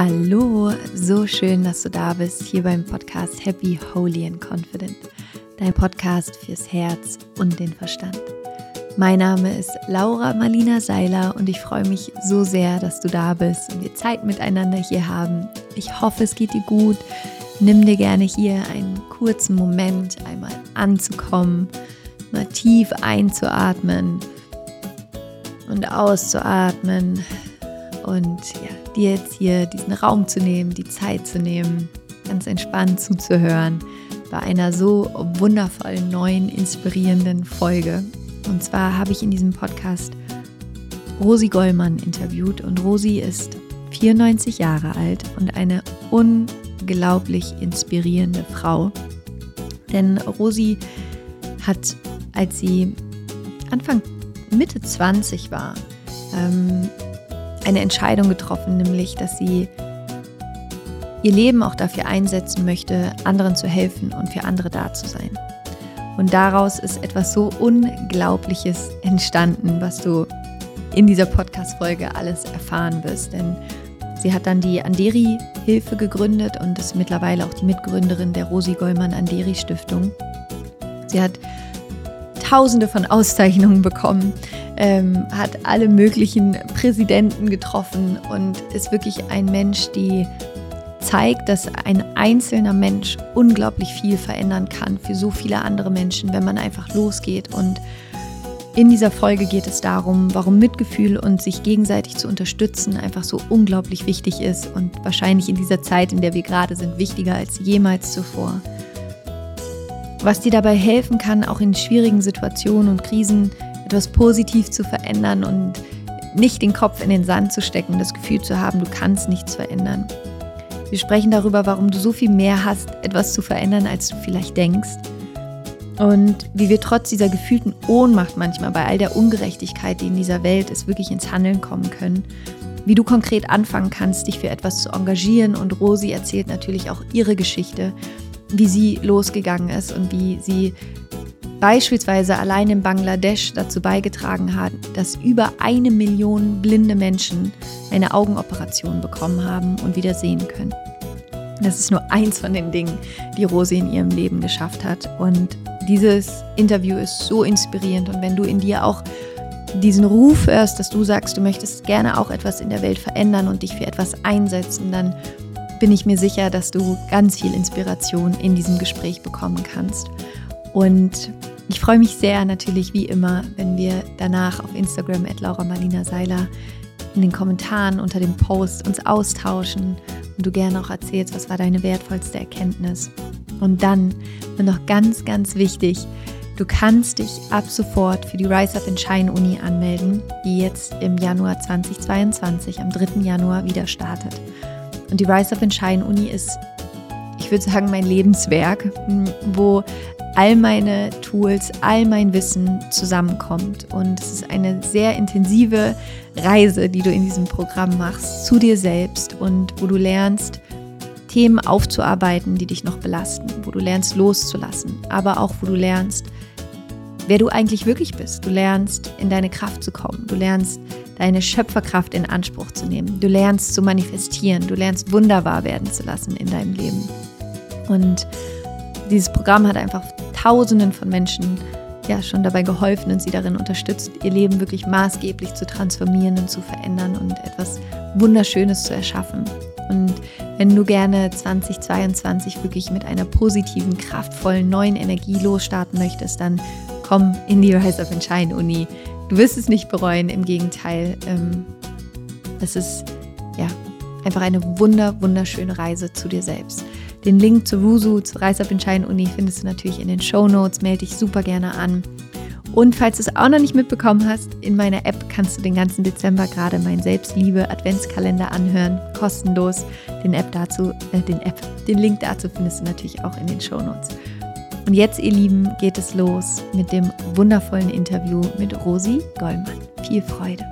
Hallo, so schön, dass du da bist, hier beim Podcast Happy, Holy and Confident, dein Podcast fürs Herz und den Verstand. Mein Name ist Laura Marlina Seiler und ich freue mich so sehr, dass du da bist und wir Zeit miteinander hier haben. Ich hoffe, es geht dir gut. Nimm dir gerne hier einen kurzen Moment, einmal anzukommen, mal tief einzuatmen und auszuatmen und ja, dir jetzt hier diesen Raum zu nehmen, die Zeit zu nehmen, ganz entspannt zuzuhören bei einer so wundervollen, neuen, inspirierenden Folge. Und zwar habe ich in diesem Podcast Rosi Gollmann interviewt und Rosi ist 94 Jahre alt und eine unglaublich inspirierende Frau. Denn Rosi hat, als sie Anfang Mitte 20 war, ähm, eine Entscheidung getroffen, nämlich dass sie ihr Leben auch dafür einsetzen möchte, anderen zu helfen und für andere da zu sein. Und daraus ist etwas so Unglaubliches entstanden, was du in dieser Podcast-Folge alles erfahren wirst. Denn sie hat dann die Anderi-Hilfe gegründet und ist mittlerweile auch die Mitgründerin der Rosi Gollmann Anderi Stiftung. Sie hat tausende von Auszeichnungen bekommen ähm, hat alle möglichen Präsidenten getroffen und ist wirklich ein Mensch, die zeigt, dass ein einzelner Mensch unglaublich viel verändern kann für so viele andere Menschen, wenn man einfach losgeht. Und in dieser Folge geht es darum, warum Mitgefühl und sich gegenseitig zu unterstützen einfach so unglaublich wichtig ist und wahrscheinlich in dieser Zeit, in der wir gerade sind, wichtiger als jemals zuvor. Was dir dabei helfen kann, auch in schwierigen Situationen und Krisen etwas positiv zu verändern und nicht den Kopf in den Sand zu stecken, das Gefühl zu haben, du kannst nichts verändern. Wir sprechen darüber, warum du so viel mehr hast, etwas zu verändern, als du vielleicht denkst. Und wie wir trotz dieser gefühlten Ohnmacht manchmal bei all der Ungerechtigkeit, die in dieser Welt ist, wirklich ins Handeln kommen können. Wie du konkret anfangen kannst, dich für etwas zu engagieren. Und Rosi erzählt natürlich auch ihre Geschichte, wie sie losgegangen ist und wie sie beispielsweise allein in Bangladesch dazu beigetragen hat, dass über eine Million blinde Menschen eine Augenoperation bekommen haben und wieder sehen können. Das ist nur eins von den Dingen, die Rosi in ihrem Leben geschafft hat. Und dieses Interview ist so inspirierend. Und wenn du in dir auch diesen Ruf hörst, dass du sagst, du möchtest gerne auch etwas in der Welt verändern und dich für etwas einsetzen, dann bin ich mir sicher, dass du ganz viel Inspiration in diesem Gespräch bekommen kannst. Und ich freue mich sehr natürlich wie immer, wenn wir danach auf Instagram at Laura Marlina Seiler in den Kommentaren unter dem Post uns austauschen und du gerne auch erzählst, was war deine wertvollste Erkenntnis. Und dann und noch ganz, ganz wichtig, du kannst dich ab sofort für die Rise Up and Shine Uni anmelden, die jetzt im Januar 2022, am 3. Januar wieder startet. Und die Rise Up and Shine Uni ist, ich würde sagen, mein Lebenswerk, wo all meine Tools, all mein Wissen zusammenkommt. Und es ist eine sehr intensive Reise, die du in diesem Programm machst, zu dir selbst und wo du lernst, Themen aufzuarbeiten, die dich noch belasten, wo du lernst loszulassen, aber auch wo du lernst, wer du eigentlich wirklich bist. Du lernst, in deine Kraft zu kommen. Du lernst, deine Schöpferkraft in Anspruch zu nehmen. Du lernst zu manifestieren. Du lernst wunderbar werden zu lassen in deinem Leben. Und dieses Programm hat einfach Tausenden von Menschen ja schon dabei geholfen und sie darin unterstützt, ihr Leben wirklich maßgeblich zu transformieren und zu verändern und etwas Wunderschönes zu erschaffen. Und wenn du gerne 2022 wirklich mit einer positiven, kraftvollen, neuen Energie losstarten möchtest, dann komm in die Rise of Shine Uni. Du wirst es nicht bereuen, im Gegenteil. Ähm, es ist ja einfach eine wunder, wunderschöne Reise zu dir selbst. Den Link zu Wusu, zur Reis Up in Shine Uni findest du natürlich in den Show Notes. Melde dich super gerne an. Und falls du es auch noch nicht mitbekommen hast, in meiner App kannst du den ganzen Dezember gerade meinen Selbstliebe Adventskalender anhören, kostenlos. Den App dazu, äh, den App, den Link dazu findest du natürlich auch in den Show Notes. Und jetzt, ihr Lieben, geht es los mit dem wundervollen Interview mit Rosi Gollmann. Viel Freude!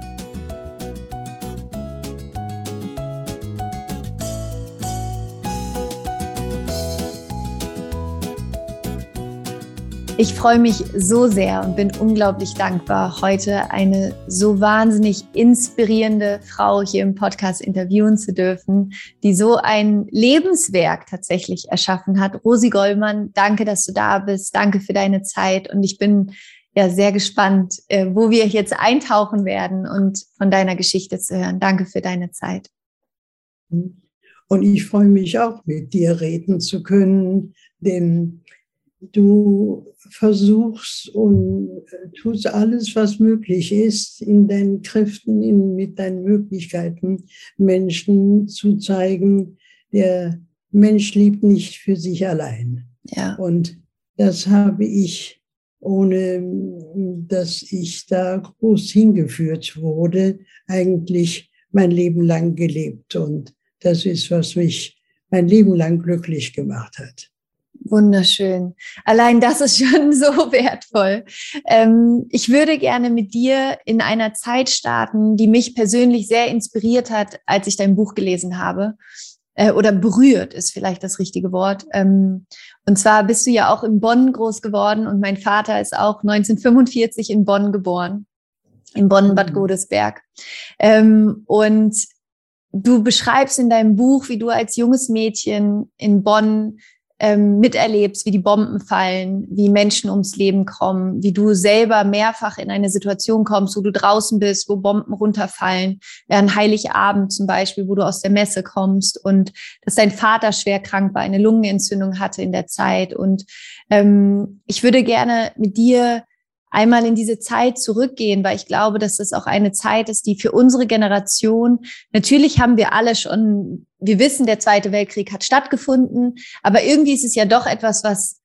Ich freue mich so sehr und bin unglaublich dankbar, heute eine so wahnsinnig inspirierende Frau hier im Podcast interviewen zu dürfen, die so ein Lebenswerk tatsächlich erschaffen hat. Rosi Goldmann, danke, dass du da bist. Danke für deine Zeit. Und ich bin ja sehr gespannt, äh, wo wir jetzt eintauchen werden und von deiner Geschichte zu hören. Danke für deine Zeit. Und ich freue mich auch, mit dir reden zu können, denn du versuchst und äh, tust alles, was möglich ist, in deinen Kräften, in, mit deinen Möglichkeiten, Menschen zu zeigen, der Mensch liebt nicht für sich allein. Ja. Und das habe ich, ohne dass ich da groß hingeführt wurde, eigentlich mein Leben lang gelebt. Und das ist, was mich mein Leben lang glücklich gemacht hat. Wunderschön. Allein das ist schon so wertvoll. Ähm, ich würde gerne mit dir in einer Zeit starten, die mich persönlich sehr inspiriert hat, als ich dein Buch gelesen habe. Äh, oder berührt ist vielleicht das richtige Wort. Ähm, und zwar bist du ja auch in Bonn groß geworden und mein Vater ist auch 1945 in Bonn geboren. In Bonn, Bad mhm. Godesberg. Ähm, und du beschreibst in deinem Buch, wie du als junges Mädchen in Bonn ähm, miterlebst, wie die Bomben fallen, wie Menschen ums Leben kommen, wie du selber mehrfach in eine Situation kommst, wo du draußen bist, wo Bomben runterfallen, während Heiligabend zum Beispiel, wo du aus der Messe kommst und dass dein Vater schwer krank war, eine Lungenentzündung hatte in der Zeit. Und ähm, ich würde gerne mit dir einmal in diese Zeit zurückgehen, weil ich glaube, dass das auch eine Zeit ist, die für unsere Generation, natürlich haben wir alle schon, wir wissen, der Zweite Weltkrieg hat stattgefunden, aber irgendwie ist es ja doch etwas, was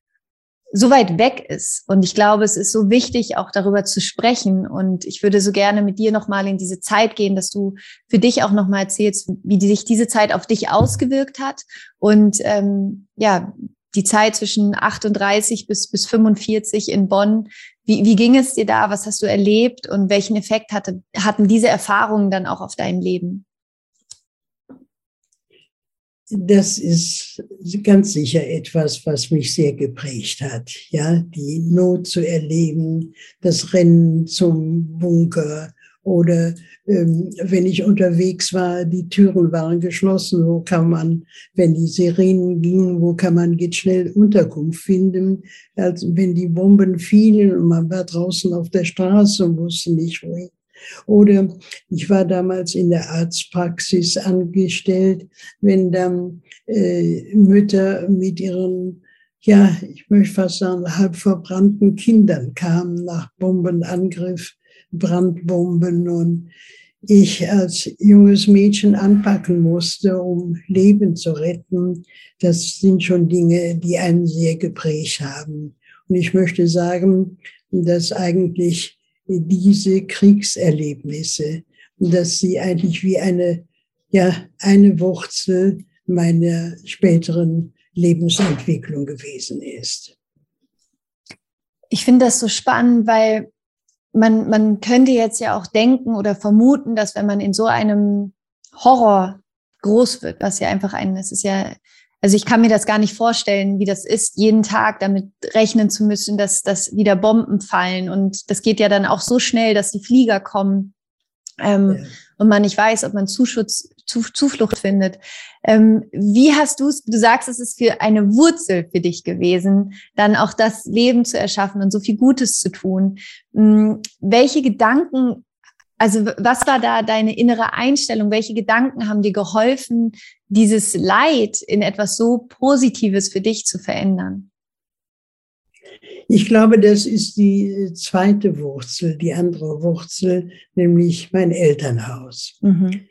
so weit weg ist. Und ich glaube, es ist so wichtig, auch darüber zu sprechen. Und ich würde so gerne mit dir nochmal in diese Zeit gehen, dass du für dich auch nochmal erzählst, wie sich diese Zeit auf dich ausgewirkt hat und ähm, ja, die Zeit zwischen 38 bis, bis 45 in Bonn, wie, wie ging es dir da? Was hast du erlebt und welchen Effekt hatte, hatten diese Erfahrungen dann auch auf dein Leben? Das ist ganz sicher etwas, was mich sehr geprägt hat. Ja, die Not zu erleben, das Rennen zum Bunker, oder ähm, wenn ich unterwegs war, die Türen waren geschlossen, wo kann man, wenn die Sirenen gingen, wo kann man jetzt schnell Unterkunft finden, als wenn die Bomben fielen und man war draußen auf der Straße und wusste nicht wohin. Oder ich war damals in der Arztpraxis angestellt, wenn dann äh, Mütter mit ihren ja, ich möchte fast sagen, halb verbrannten Kindern kamen nach Bombenangriff Brandbomben und ich als junges Mädchen anpacken musste, um Leben zu retten, das sind schon Dinge, die einen sehr geprägt haben. Und ich möchte sagen, dass eigentlich diese Kriegserlebnisse, dass sie eigentlich wie eine, ja, eine Wurzel meiner späteren Lebensentwicklung gewesen ist. Ich finde das so spannend, weil man, man könnte jetzt ja auch denken oder vermuten, dass wenn man in so einem Horror groß wird, was ja einfach ein, es ist ja, also ich kann mir das gar nicht vorstellen, wie das ist, jeden Tag damit rechnen zu müssen, dass, dass wieder Bomben fallen. Und das geht ja dann auch so schnell, dass die Flieger kommen. Ähm, ja. Und man nicht weiß, ob man Zuschutz, zu, Zuflucht findet. Ähm, wie hast du es, du sagst, es ist für eine Wurzel für dich gewesen, dann auch das Leben zu erschaffen und so viel Gutes zu tun. Ähm, welche Gedanken, also was war da deine innere Einstellung? Welche Gedanken haben dir geholfen, dieses Leid in etwas so Positives für dich zu verändern? Ich glaube, das ist die zweite Wurzel, die andere Wurzel, nämlich mein Elternhaus. Mhm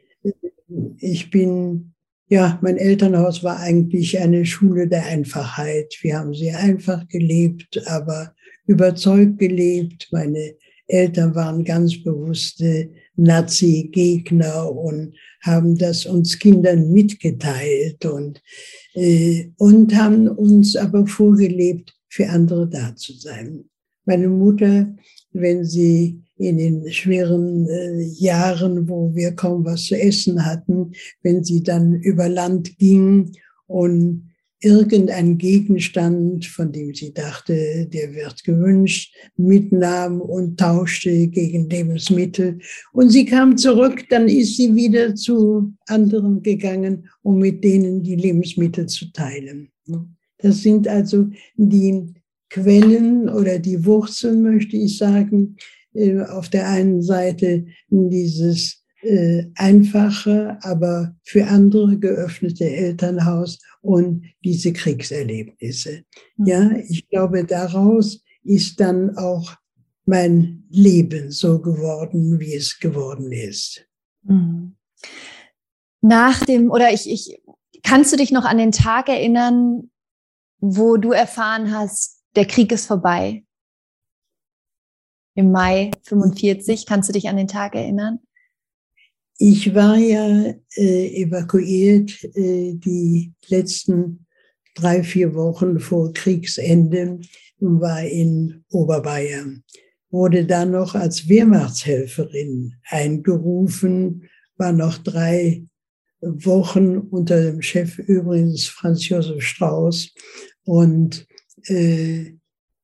ich bin, ja, mein Elternhaus war eigentlich eine Schule der Einfachheit. Wir haben sehr einfach gelebt, aber überzeugt gelebt. Meine Eltern waren ganz bewusste Nazi-Gegner und haben das uns Kindern mitgeteilt und, äh, und haben uns aber vorgelebt, für andere da zu sein. Meine Mutter, wenn sie in den schweren äh, Jahren, wo wir kaum was zu essen hatten, wenn sie dann über Land ging und irgendein Gegenstand, von dem sie dachte, der wird gewünscht, mitnahm und tauschte gegen Lebensmittel. Und sie kam zurück, dann ist sie wieder zu anderen gegangen, um mit denen die Lebensmittel zu teilen. Das sind also die Quellen oder die Wurzeln, möchte ich sagen, äh, auf der einen Seite dieses äh, einfache, aber für andere geöffnete Elternhaus und diese Kriegserlebnisse. Mhm. Ja, ich glaube, daraus ist dann auch mein Leben so geworden, wie es geworden ist. Mhm. Nach dem, oder ich, ich, kannst du dich noch an den Tag erinnern, wo du erfahren hast, der Krieg ist vorbei? Im Mai 45, kannst du dich an den Tag erinnern? Ich war ja äh, evakuiert äh, die letzten drei, vier Wochen vor Kriegsende war in Oberbayern. Wurde dann noch als Wehrmachtshelferin eingerufen, war noch drei Wochen unter dem Chef übrigens Franz Josef Strauß. Und äh,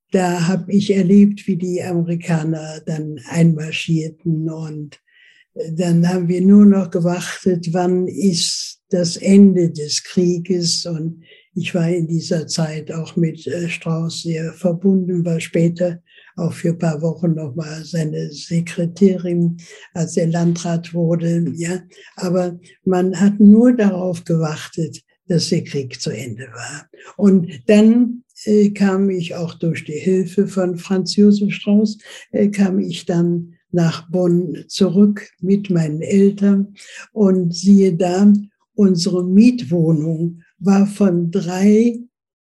da habe ich erlebt, wie die Amerikaner dann einmarschierten und dann haben wir nur noch gewartet, wann ist das Ende des Krieges. Und ich war in dieser Zeit auch mit äh, Strauß sehr verbunden, war später auch für ein paar Wochen nochmal seine Sekretärin, als er Landrat wurde. Ja, aber man hat nur darauf gewartet, dass der Krieg zu Ende war. Und dann äh, kam ich auch durch die Hilfe von Franz Josef Strauß, äh, kam ich dann nach Bonn zurück mit meinen Eltern und siehe da, unsere Mietwohnung war von drei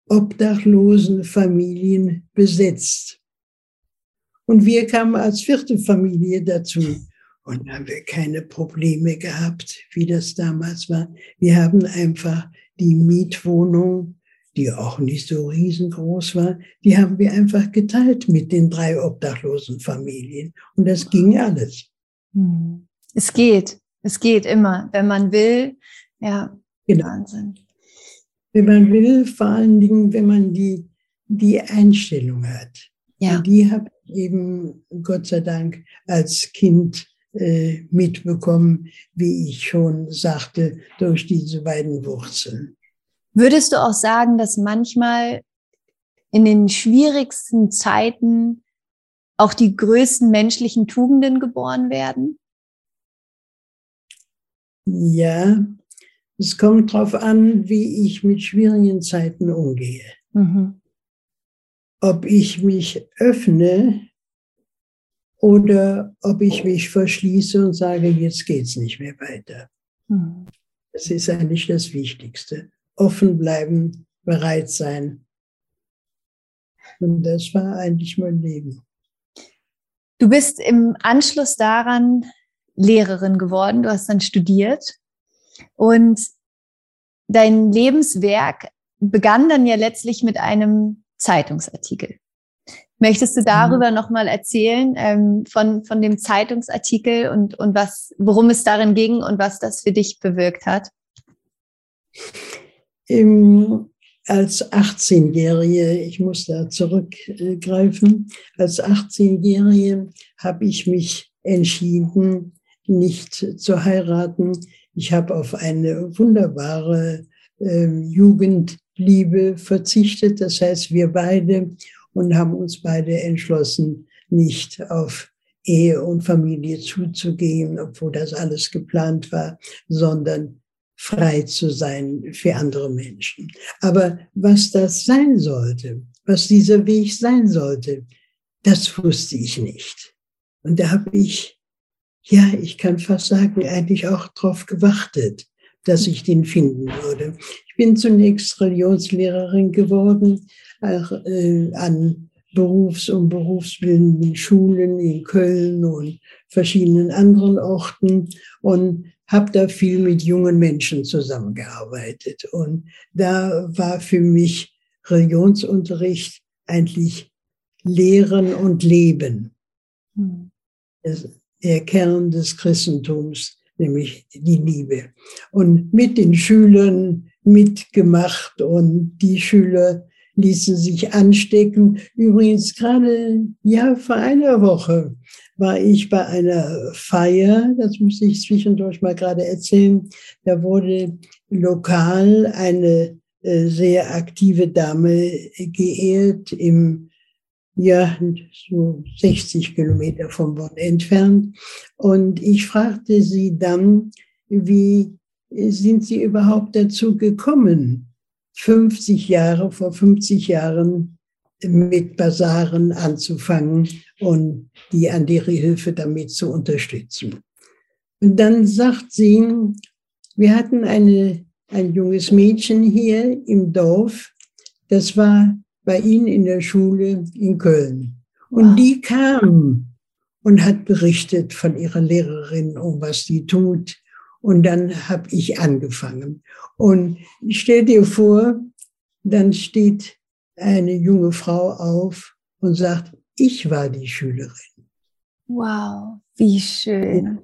obdachlosen Familien besetzt. Und wir kamen als vierte Familie dazu. Und haben wir keine Probleme gehabt, wie das damals war. Wir haben einfach die Mietwohnung die auch nicht so riesengroß war, die haben wir einfach geteilt mit den drei obdachlosen Familien. Und das ging alles. Hm. Es geht. Es geht immer. Wenn man will, ja, genau. Wahnsinn. Wenn man will, vor allen Dingen, wenn man die, die Einstellung hat. Ja. Und die habe ich eben, Gott sei Dank, als Kind äh, mitbekommen, wie ich schon sagte, durch diese beiden Wurzeln. Würdest du auch sagen, dass manchmal in den schwierigsten Zeiten auch die größten menschlichen Tugenden geboren werden? Ja, es kommt darauf an, wie ich mit schwierigen Zeiten umgehe. Mhm. Ob ich mich öffne oder ob ich mich verschließe und sage, jetzt geht es nicht mehr weiter. Mhm. Das ist eigentlich das Wichtigste offen bleiben, bereit sein. Und das war eigentlich mein Leben. Du bist im Anschluss daran Lehrerin geworden, du hast dann studiert und dein Lebenswerk begann dann ja letztlich mit einem Zeitungsartikel. Möchtest du darüber mhm. nochmal erzählen, ähm, von, von dem Zeitungsartikel und, und was, worum es darin ging und was das für dich bewirkt hat? Im, als 18-Jährige, ich muss da zurückgreifen, als 18-Jährige habe ich mich entschieden, nicht zu heiraten. Ich habe auf eine wunderbare äh, Jugendliebe verzichtet. Das heißt, wir beide und haben uns beide entschlossen, nicht auf Ehe und Familie zuzugehen, obwohl das alles geplant war, sondern frei zu sein für andere Menschen. Aber was das sein sollte, was dieser Weg sein sollte, das wusste ich nicht. Und da habe ich, ja, ich kann fast sagen, eigentlich auch darauf gewartet, dass ich den finden würde. Ich bin zunächst Religionslehrerin geworden, auch, äh, an Berufs- und berufsbildenden Schulen in Köln und verschiedenen anderen Orten und habe da viel mit jungen Menschen zusammengearbeitet. Und da war für mich Religionsunterricht eigentlich Lehren und Leben. Hm. der Kern des Christentums, nämlich die Liebe. Und mit den Schülern mitgemacht und die Schüler ließen sich anstecken. Übrigens gerade, ja, vor einer Woche war ich bei einer Feier, das muss ich zwischendurch mal gerade erzählen, da wurde lokal eine äh, sehr aktive Dame geehrt im ja, so 60 Kilometer von Bonn entfernt. Und ich fragte sie dann, wie sind Sie überhaupt dazu gekommen, 50 Jahre, vor 50 Jahren mit Basaren anzufangen und die an ihre Hilfe damit zu unterstützen. Und dann sagt sie, wir hatten eine, ein junges Mädchen hier im Dorf, das war bei Ihnen in der Schule in Köln. Und wow. die kam und hat berichtet von ihrer Lehrerin, um was die tut. Und dann habe ich angefangen. Und stell dir vor, dann steht eine junge Frau auf und sagt, ich war die Schülerin. Wow, wie schön.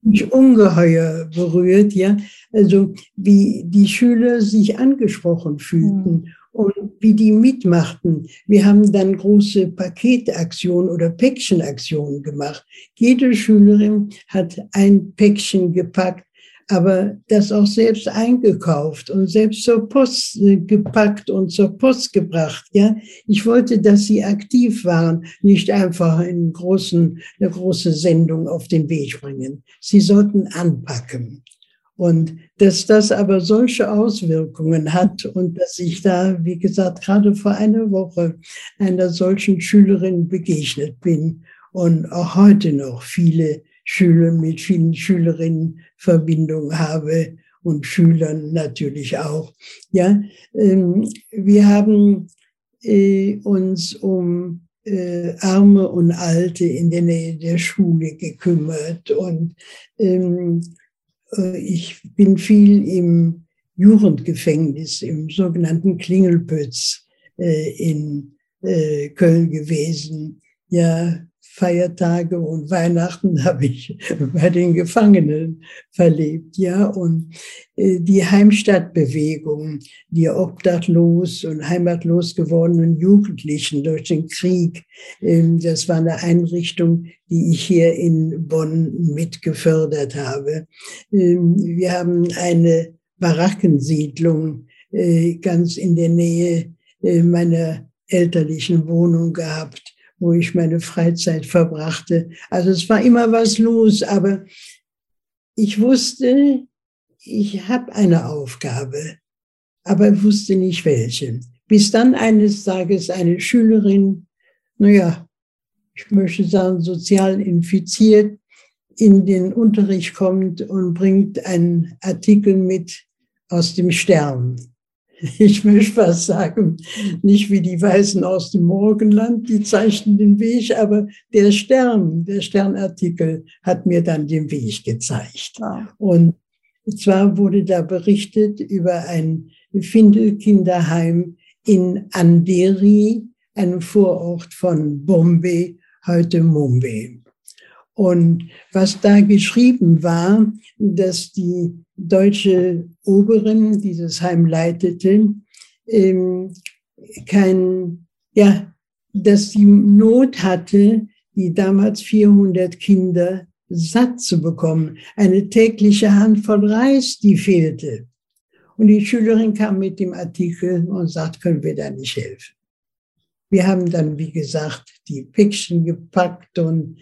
Mich ungeheuer berührt, ja. Also wie die Schüler sich angesprochen fühlten. Hm und wie die mitmachten. Wir haben dann große Paketaktionen oder Päckchenaktionen gemacht. Jede Schülerin hat ein Päckchen gepackt, aber das auch selbst eingekauft und selbst zur Post äh, gepackt und zur Post gebracht. Ja, ich wollte, dass sie aktiv waren, nicht einfach in großen, eine große Sendung auf den Weg bringen. Sie sollten anpacken. Und dass das aber solche Auswirkungen hat und dass ich da, wie gesagt, gerade vor einer Woche einer solchen Schülerin begegnet bin und auch heute noch viele Schüler mit vielen Schülerinnen Verbindung habe und Schülern natürlich auch. Ja, ähm, wir haben äh, uns um äh, Arme und Alte in der Nähe der Schule gekümmert und ähm, äh, ich bin viel im Jugendgefängnis, im sogenannten Klingelpütz in Köln gewesen. Ja, Feiertage und Weihnachten habe ich bei den Gefangenen verlebt, ja. Und äh, die Heimstadtbewegung, die obdachlos und heimatlos gewordenen Jugendlichen durch den Krieg, ähm, das war eine Einrichtung, die ich hier in Bonn mitgefördert habe. Ähm, wir haben eine Barackensiedlung äh, ganz in der Nähe äh, meiner elterlichen Wohnung gehabt wo ich meine Freizeit verbrachte. Also es war immer was los, aber ich wusste, ich habe eine Aufgabe, aber wusste nicht welche. Bis dann eines Tages eine Schülerin, naja, ich möchte sagen, sozial infiziert, in den Unterricht kommt und bringt einen Artikel mit aus dem Stern ich möchte fast sagen, nicht wie die Weißen aus dem Morgenland, die zeichnen den Weg, aber der Stern, der Sternartikel hat mir dann den Weg gezeigt. Ja. Und zwar wurde da berichtet über ein Findelkinderheim in Andheri, einem Vorort von Bombay, heute Mumbai. Und was da geschrieben war, dass die deutsche Oberin dieses Heim leitete, ähm, kein, ja, dass die Not hatte, die damals 400 Kinder satt zu bekommen. Eine tägliche Handvoll Reis, die fehlte. Und die Schülerin kam mit dem Artikel und sagt, können wir da nicht helfen? Wir haben dann, wie gesagt, die Päckchen gepackt und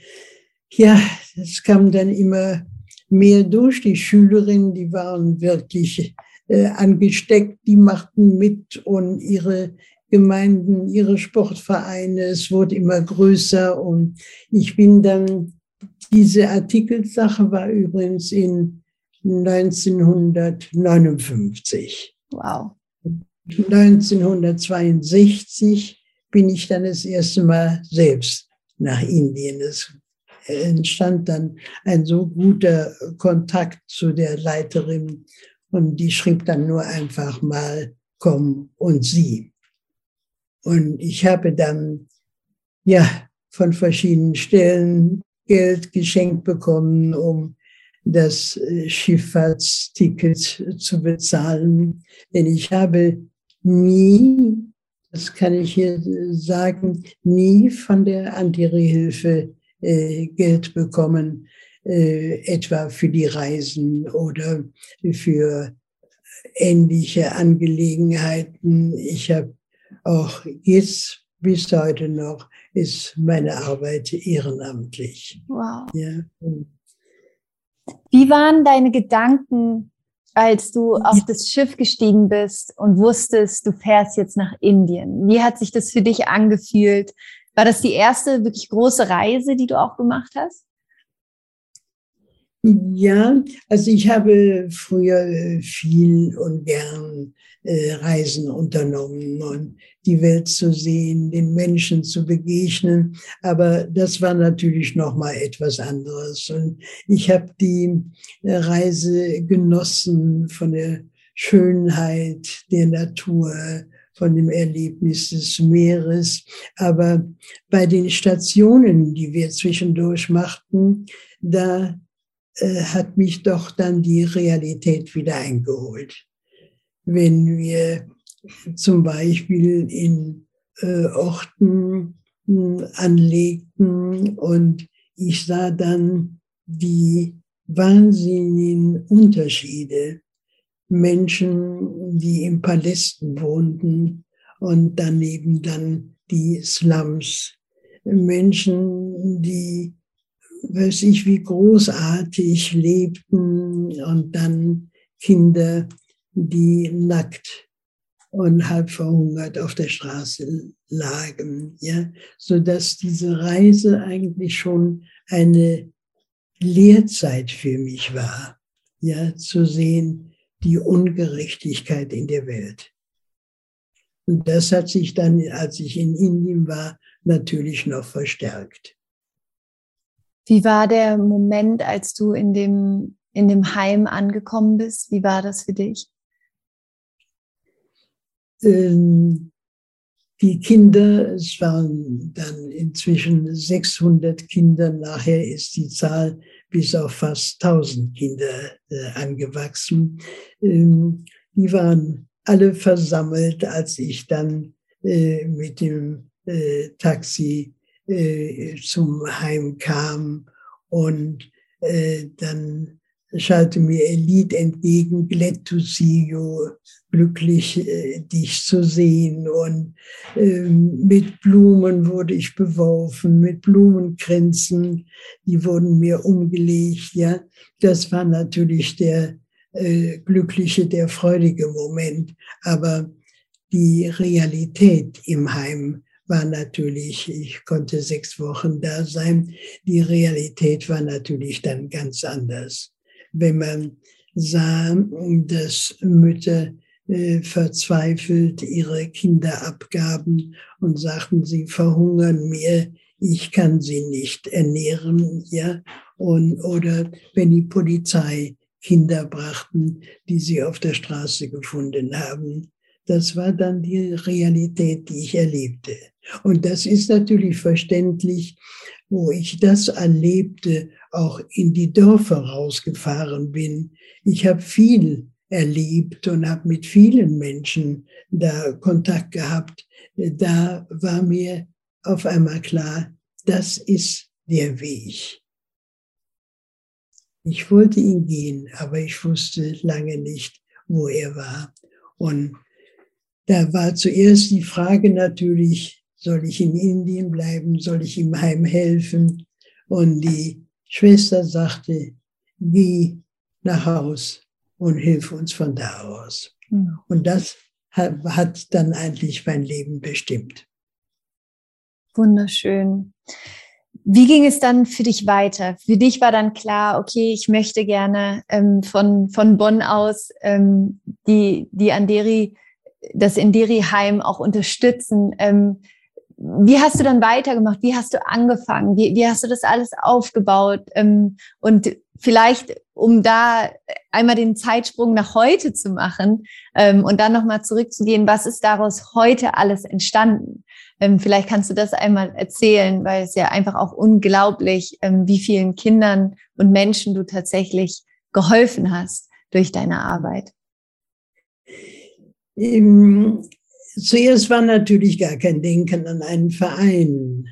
ja, es kam dann immer mehr durch. Die Schülerinnen, die waren wirklich äh, angesteckt, die machten mit und ihre Gemeinden, ihre Sportvereine, es wurde immer größer und ich bin dann, diese Artikelsache war übrigens in 1959. Wow. 1962 bin ich dann das erste Mal selbst nach Indien. Es entstand dann ein so guter Kontakt zu der Leiterin und die schrieb dann nur einfach mal, komm und sie. Und ich habe dann, ja, von verschiedenen Stellen Geld geschenkt bekommen, um das Schifffahrtsticket zu bezahlen. Denn ich habe nie, das kann ich hier sagen, nie von der Antirehilfe äh, Geld bekommen, äh, etwa für die Reisen oder für ähnliche Angelegenheiten. Ich habe auch jetzt bis heute noch ist meine Arbeit ehrenamtlich. Wow. Ja. Wie waren deine Gedanken, als du auf das Schiff gestiegen bist und wusstest, du fährst jetzt nach Indien? Wie hat sich das für dich angefühlt? War das die erste wirklich große Reise, die du auch gemacht hast? Ja, also ich habe früher äh, viel und gern äh, Reisen unternommen und die Welt zu sehen, den Menschen zu begegnen. Aber das war natürlich noch mal etwas anderes. Und ich habe die äh, Reise genossen von der Schönheit der Natur, von dem Erlebnis des Meeres. Aber bei den Stationen, die wir zwischendurch machten, da äh, hat mich doch dann die Realität wieder eingeholt. Wenn wir zum Beispiel in äh, Orten äh, anlegten und ich sah dann die wahnsinnigen Unterschiede. Menschen, die in Palästen wohnten und daneben dann die Slums. Menschen, die weiß ich, wie großartig lebten und dann Kinder, die nackt und halb verhungert auf der Straße lagen, ja, so diese Reise eigentlich schon eine Lehrzeit für mich war, ja, zu sehen die Ungerechtigkeit in der Welt. Und das hat sich dann, als ich in Indien war, natürlich noch verstärkt. Wie war der Moment, als du in dem, in dem Heim angekommen bist? Wie war das für dich? Ähm, die Kinder, es waren dann inzwischen 600 Kinder, nachher ist die Zahl bis auf fast 1000 Kinder äh, angewachsen. Ähm, die waren alle versammelt, als ich dann äh, mit dem äh, Taxi äh, zum Heim kam und äh, dann schallte mir ein Lied entgegen, Glad to see you, glücklich äh, dich zu sehen. Und äh, mit Blumen wurde ich beworfen, mit Blumenkränzen, die wurden mir umgelegt. Ja, das war natürlich der äh, glückliche, der freudige Moment. Aber die Realität im Heim war natürlich, ich konnte sechs Wochen da sein. Die Realität war natürlich dann ganz anders. Wenn man sah, dass Mütter äh, verzweifelt ihre Kinder abgaben und sagten, sie verhungern mir, ich kann sie nicht ernähren, ja, und, oder wenn die Polizei Kinder brachten, die sie auf der Straße gefunden haben. Das war dann die Realität, die ich erlebte. Und das ist natürlich verständlich, wo ich das erlebte, auch in die Dörfer rausgefahren bin. Ich habe viel erlebt und habe mit vielen Menschen da Kontakt gehabt. Da war mir auf einmal klar, das ist der Weg. Ich wollte ihn gehen, aber ich wusste lange nicht, wo er war. Und da war zuerst die Frage natürlich, soll ich in Indien bleiben? Soll ich ihm heim helfen? Und die Schwester sagte, geh nach Haus und hilf uns von da aus. Mhm. Und das hat, hat dann eigentlich mein Leben bestimmt. Wunderschön. Wie ging es dann für dich weiter? Für dich war dann klar, okay, ich möchte gerne ähm, von, von Bonn aus ähm, die, die Anderi, das Inderi-Heim auch unterstützen. Ähm, wie hast du dann weitergemacht? Wie hast du angefangen? Wie, wie hast du das alles aufgebaut? Ähm, und vielleicht, um da einmal den Zeitsprung nach heute zu machen ähm, und dann nochmal zurückzugehen, was ist daraus heute alles entstanden? Ähm, vielleicht kannst du das einmal erzählen, weil es ja einfach auch unglaublich, wie vielen Kindern und Menschen du tatsächlich geholfen hast durch deine Arbeit. Zuerst war natürlich gar kein Denken an einen Verein.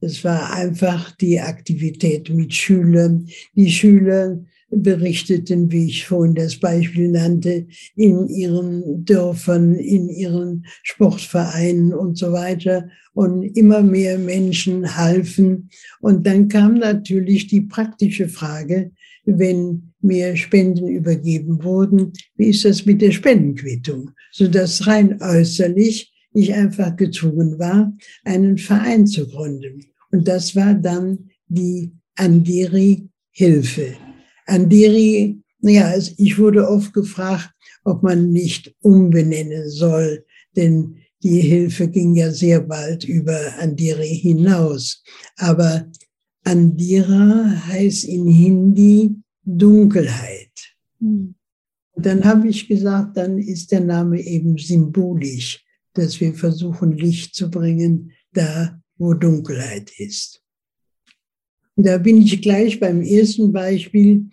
Es war einfach die Aktivität mit Schülern. Die Schüler berichteten, wie ich vorhin das Beispiel nannte, in ihren Dörfern, in ihren Sportvereinen und so weiter. Und immer mehr Menschen halfen. Und dann kam natürlich die praktische Frage, wenn mir Spenden übergeben wurden, wie ist das mit der Spendenquittung? Sodass rein äußerlich ich einfach gezwungen war, einen Verein zu gründen. Und das war dann die Andiri Hilfe. Andiri, naja, ich wurde oft gefragt, ob man nicht umbenennen soll, denn die Hilfe ging ja sehr bald über Andiri hinaus. Aber Andira heißt in Hindi Dunkelheit. Mhm. Und dann habe ich gesagt, dann ist der Name eben symbolisch, dass wir versuchen, Licht zu bringen, da wo Dunkelheit ist. Und da bin ich gleich beim ersten Beispiel.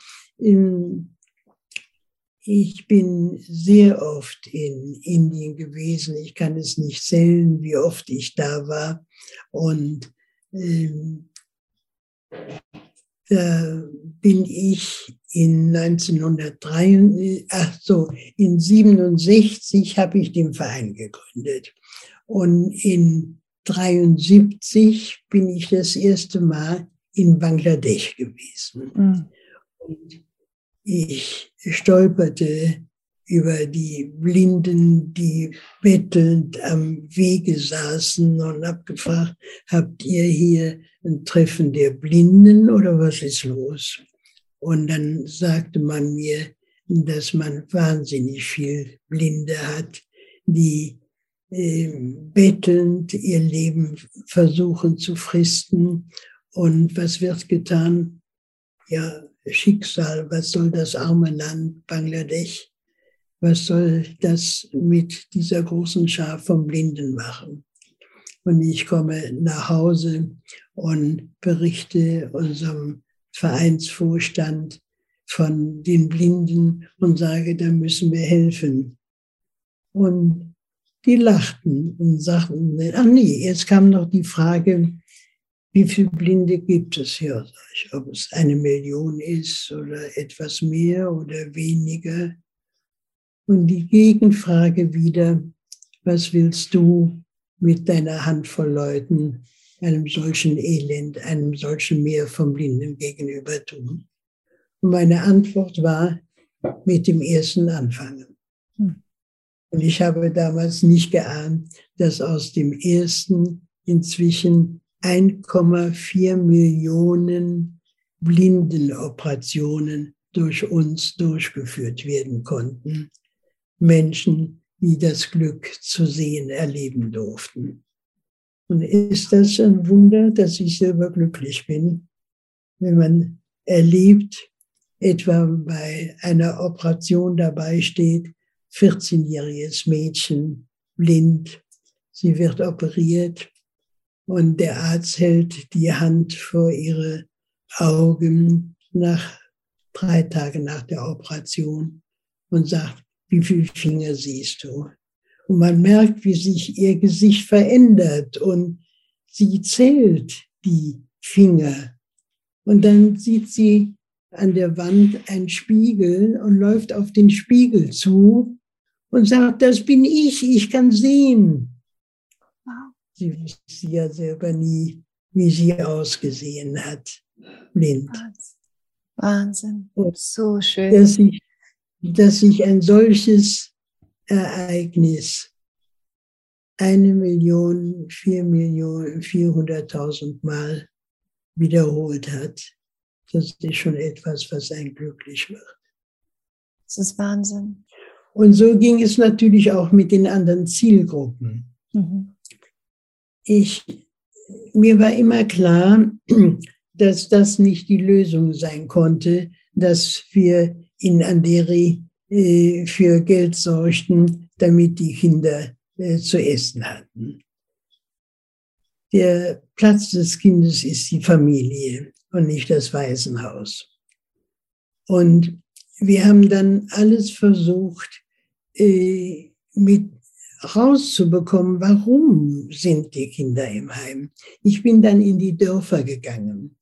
Ich bin sehr oft in Indien gewesen. Ich kann es nicht zählen, wie oft ich da war. Und ähm, da bin ich in 1903, ach so, in 67 habe ich den Verein gegründet. Und in 73 bin ich das erste Mal in Bangladesch gewesen. Mhm. Und ich stolperte über die Blinden, die bettelnd am Wege saßen und habe gefragt, habt ihr hier ein Treffen der Blinden oder was ist los? Und dann sagte man mir, dass man wahnsinnig viel Blinde hat, die äh, bettelnd ihr Leben versuchen zu fristen. Und was wird getan? Ja, Schicksal, was soll das arme Land Bangladesch was soll das mit dieser großen Schar von Blinden machen? Und ich komme nach Hause und berichte unserem Vereinsvorstand von den Blinden und sage, da müssen wir helfen. Und die lachten und sagten, ach nee, jetzt kam noch die Frage, wie viele Blinde gibt es hier? Ob es eine Million ist oder etwas mehr oder weniger. Und die Gegenfrage wieder, was willst du mit deiner Handvoll Leuten einem solchen Elend, einem solchen Meer von Blinden gegenüber tun? Und meine Antwort war, mit dem ersten anfangen. Hm. Und ich habe damals nicht geahnt, dass aus dem ersten inzwischen 1,4 Millionen Blindenoperationen durch uns durchgeführt werden konnten. Menschen, die das Glück zu sehen erleben durften. Und ist das ein Wunder, dass ich selber glücklich bin, wenn man erlebt, etwa bei einer Operation dabei steht, 14-jähriges Mädchen, blind, sie wird operiert und der Arzt hält die Hand vor ihre Augen nach drei Tagen nach der Operation und sagt, wie viele Finger siehst du? Und man merkt, wie sich ihr Gesicht verändert und sie zählt die Finger. Und dann sieht sie an der Wand einen Spiegel und läuft auf den Spiegel zu und sagt, das bin ich, ich kann sehen. Sie wusste ja selber nie, wie sie ausgesehen hat, blind. Wahnsinn, so schön. Dass ich dass sich ein solches Ereignis eine Million, vier Millionen, vierhunderttausend Mal wiederholt hat. Das ist schon etwas, was einen glücklich macht. Das ist Wahnsinn. Und so ging es natürlich auch mit den anderen Zielgruppen. Mhm. Ich, mir war immer klar, dass das nicht die Lösung sein konnte, dass wir in Anderi äh, für Geld sorgten, damit die Kinder äh, zu essen hatten. Der Platz des Kindes ist die Familie und nicht das Waisenhaus. Und wir haben dann alles versucht, äh, mit rauszubekommen, warum sind die Kinder im Heim. Ich bin dann in die Dörfer gegangen,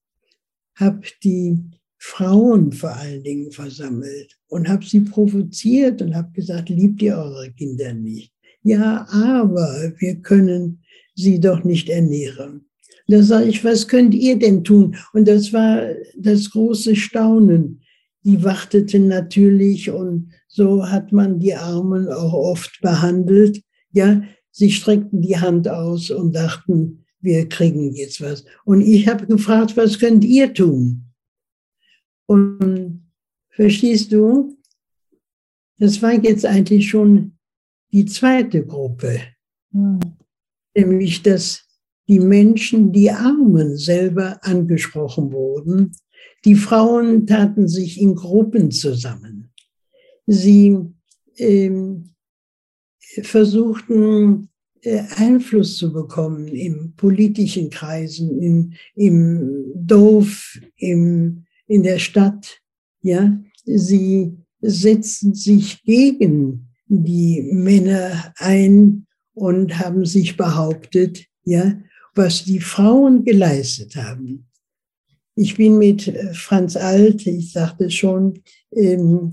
habe die Frauen vor allen Dingen versammelt und habe sie provoziert und habe gesagt, liebt ihr eure Kinder nicht? Ja, aber wir können sie doch nicht ernähren. Da sage ich, was könnt ihr denn tun? Und das war das große Staunen. Die warteten natürlich und so hat man die Armen auch oft behandelt. Ja, sie streckten die Hand aus und dachten, wir kriegen jetzt was. Und ich habe gefragt, was könnt ihr tun? Und verstehst du, das war jetzt eigentlich schon die zweite Gruppe, mhm. nämlich dass die Menschen, die Armen selber angesprochen wurden. Die Frauen taten sich in Gruppen zusammen. Sie ähm, versuchten äh, Einfluss zu bekommen in politischen Kreisen, in, im Dorf, im in der Stadt, ja, sie setzen sich gegen die Männer ein und haben sich behauptet, ja, was die Frauen geleistet haben. Ich bin mit äh, Franz Alt, ich sagte schon, ähm,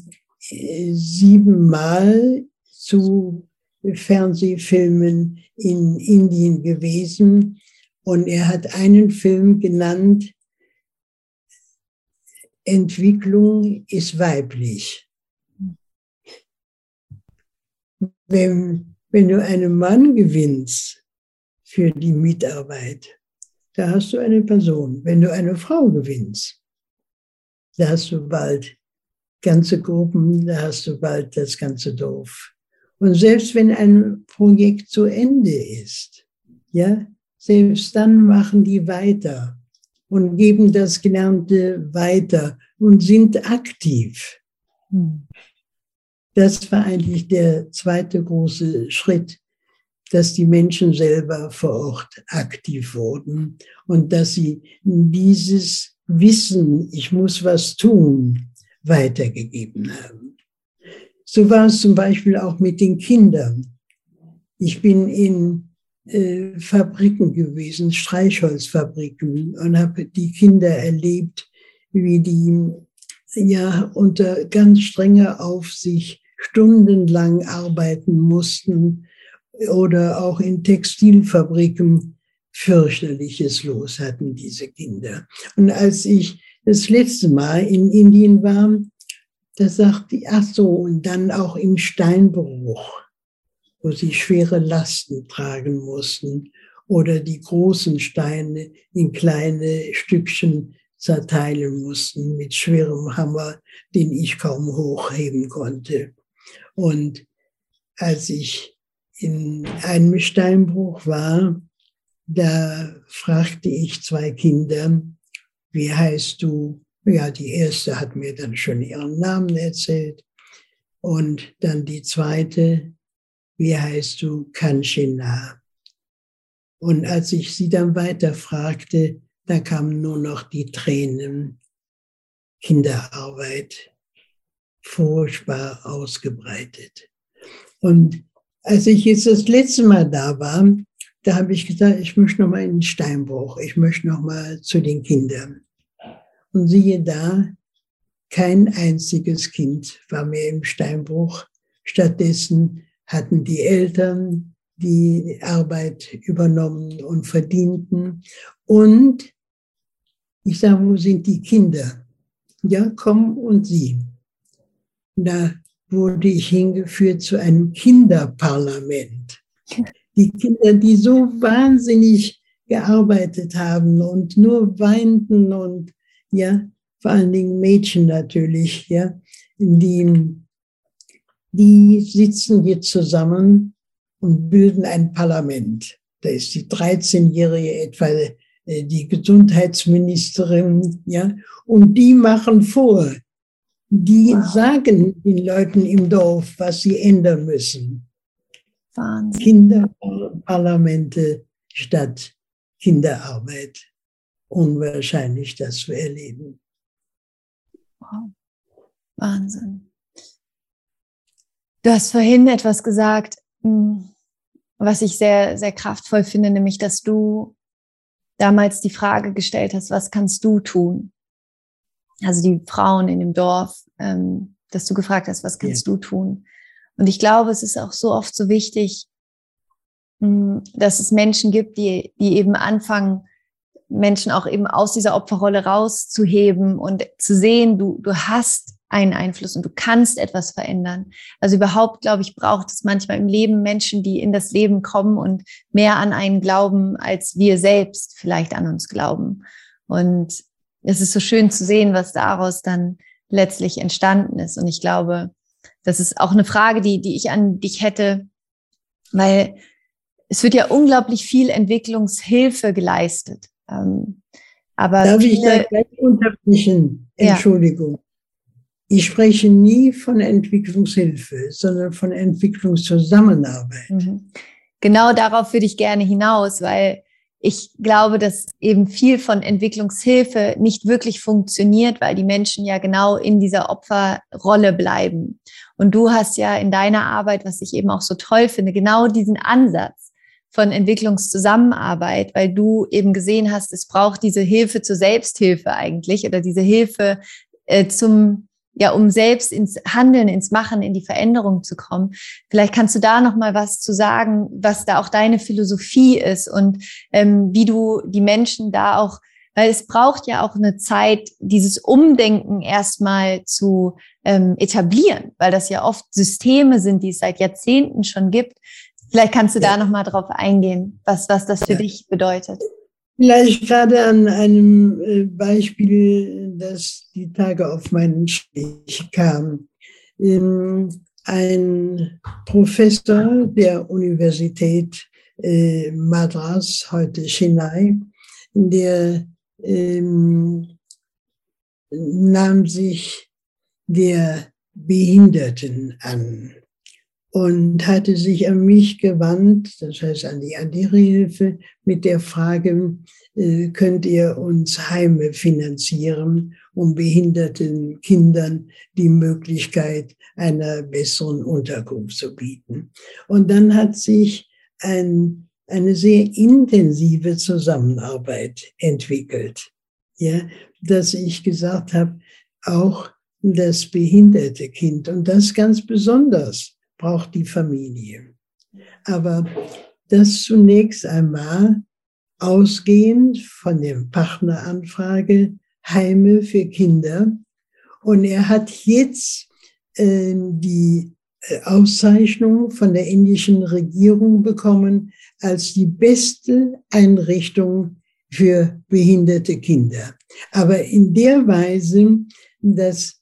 siebenmal zu Fernsehfilmen in Indien gewesen und er hat einen Film genannt, Entwicklung ist weiblich. Wenn, wenn du einen Mann gewinnst für die Mitarbeit, da hast du eine Person. Wenn du eine Frau gewinnst, da hast du bald ganze Gruppen, da hast du bald das ganze Dorf. Und selbst wenn ein Projekt zu Ende ist, ja, selbst dann machen die weiter und geben das Gelernte weiter und sind aktiv. Hm. Das war eigentlich der zweite große Schritt, dass die Menschen selber vor Ort aktiv wurden und dass sie dieses Wissen, ich muss was tun, weitergegeben haben. So war es zum Beispiel auch mit den Kindern. Ich bin in äh, Fabriken gewesen, Streichholzfabriken und habe die Kinder erlebt, wie die ja unter ganz strenger Aufsicht stundenlang arbeiten mussten oder auch in Textilfabriken fürchterliches Los hatten diese Kinder. Und als ich das letzte Mal in Indien war, da sagte ich, ach so, und dann auch im Steinbruch wo sie schwere Lasten tragen mussten oder die großen Steine in kleine Stückchen zerteilen mussten mit schwerem Hammer, den ich kaum hochheben konnte. Und als ich in einem Steinbruch war, da fragte ich zwei Kinder, wie heißt du? Ja, die erste hat mir dann schon ihren Namen erzählt. Und dann die zweite, wie heißt du, Kanchina? Und als ich sie dann weiter fragte, da kamen nur noch die Tränen. Kinderarbeit, furchtbar ausgebreitet. Und als ich jetzt das letzte Mal da war, da habe ich gesagt, ich möchte noch mal in den Steinbruch, ich möchte noch mal zu den Kindern. Und siehe da, kein einziges Kind war mehr im Steinbruch. Stattdessen hatten die Eltern die Arbeit übernommen und verdienten. Und ich sage, wo sind die Kinder? Ja, komm und sieh. Da wurde ich hingeführt zu einem Kinderparlament. Die Kinder, die so wahnsinnig gearbeitet haben und nur weinten und ja, vor allen Dingen Mädchen natürlich, ja, die die sitzen jetzt zusammen und bilden ein Parlament. da ist die 13-Jährige etwa äh, die Gesundheitsministerin, ja, und die machen vor, die wow. sagen den Leuten im Dorf, was sie ändern müssen. Wahnsinn. Kinderparlamente statt Kinderarbeit. Unwahrscheinlich, das zu erleben. Wow. Wahnsinn. Du hast vorhin etwas gesagt, hm, was ich sehr, sehr kraftvoll finde, nämlich, dass du damals die Frage gestellt hast, was kannst du tun? Also die Frauen in dem Dorf, ähm, dass du gefragt hast, was kannst ja. du tun? Und ich glaube, es ist auch so oft so wichtig, hm, dass es Menschen gibt, die, die eben anfangen, Menschen auch eben aus dieser Opferrolle rauszuheben und zu sehen, du, du hast einen Einfluss und du kannst etwas verändern. Also überhaupt, glaube ich, braucht es manchmal im Leben Menschen, die in das Leben kommen und mehr an einen glauben, als wir selbst vielleicht an uns glauben. Und es ist so schön zu sehen, was daraus dann letztlich entstanden ist. Und ich glaube, das ist auch eine Frage, die, die ich an dich hätte, weil es wird ja unglaublich viel Entwicklungshilfe geleistet. Ähm, aber Darf viele, ich da gleich unterbrechen? Entschuldigung. Ja. Ich spreche nie von Entwicklungshilfe, sondern von Entwicklungszusammenarbeit. Mhm. Genau darauf würde ich gerne hinaus, weil ich glaube, dass eben viel von Entwicklungshilfe nicht wirklich funktioniert, weil die Menschen ja genau in dieser Opferrolle bleiben. Und du hast ja in deiner Arbeit, was ich eben auch so toll finde, genau diesen Ansatz von Entwicklungszusammenarbeit, weil du eben gesehen hast, es braucht diese Hilfe zur Selbsthilfe eigentlich oder diese Hilfe äh, zum ja, um selbst ins Handeln, ins Machen, in die Veränderung zu kommen. Vielleicht kannst du da noch mal was zu sagen, was da auch deine Philosophie ist und ähm, wie du die Menschen da auch, weil es braucht ja auch eine Zeit, dieses Umdenken erstmal zu ähm, etablieren, weil das ja oft Systeme sind, die es seit Jahrzehnten schon gibt. Vielleicht kannst du da noch mal drauf eingehen, was was das für ja. dich bedeutet. Vielleicht gerade an einem äh, Beispiel, das die Tage auf meinen Stich kam. Ähm, ein Professor der Universität äh, Madras, heute Chennai, der ähm, nahm sich der Behinderten an und hatte sich an mich gewandt, das heißt an die Anti-Hilfe, mit der Frage, äh, könnt ihr uns Heime finanzieren, um behinderten Kindern die Möglichkeit einer besseren Unterkunft zu bieten. Und dann hat sich ein, eine sehr intensive Zusammenarbeit entwickelt, ja, dass ich gesagt habe, auch das behinderte Kind und das ganz besonders braucht die Familie. Aber das zunächst einmal ausgehend von der Partneranfrage Heime für Kinder. Und er hat jetzt äh, die Auszeichnung von der indischen Regierung bekommen als die beste Einrichtung für behinderte Kinder. Aber in der Weise, dass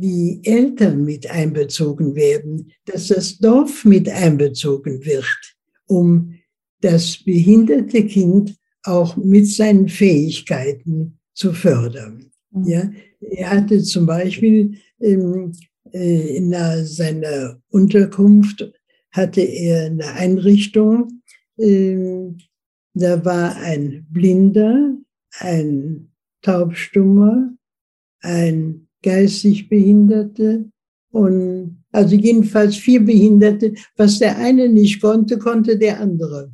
die Eltern mit einbezogen werden, dass das Dorf mit einbezogen wird, um das behinderte Kind auch mit seinen Fähigkeiten zu fördern. Mhm. Ja, er hatte zum Beispiel ähm, äh, in seiner Unterkunft hatte er eine Einrichtung, äh, da war ein Blinder, ein Taubstummer, ein geistig Behinderte und also jedenfalls vier Behinderte. Was der eine nicht konnte, konnte der andere.